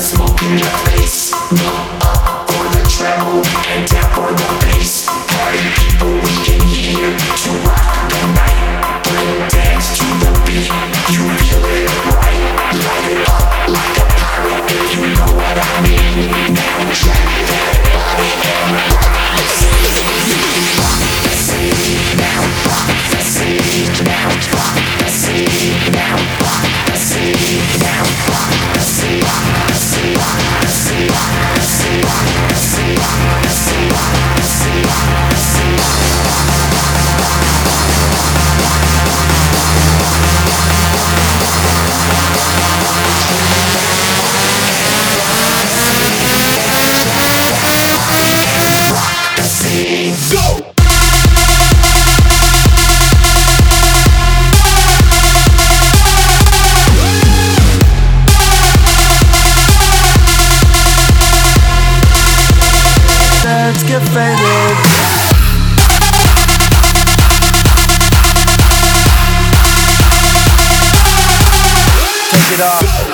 smoke in your face. No. take it off.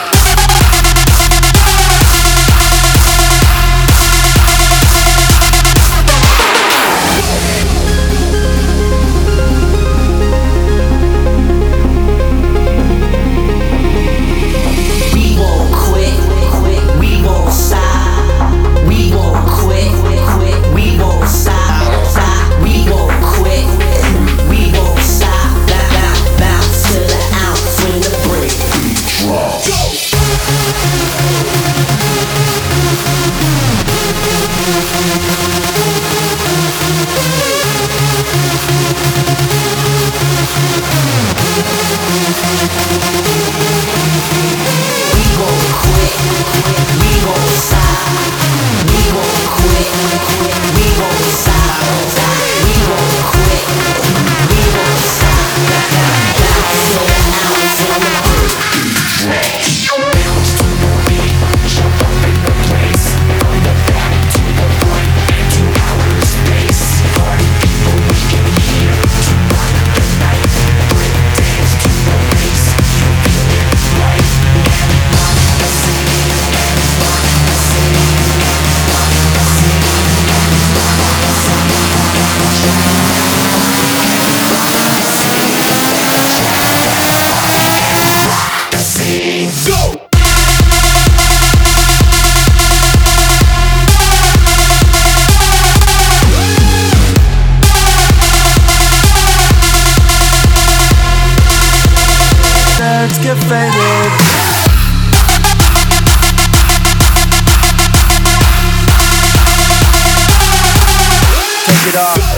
Take it off.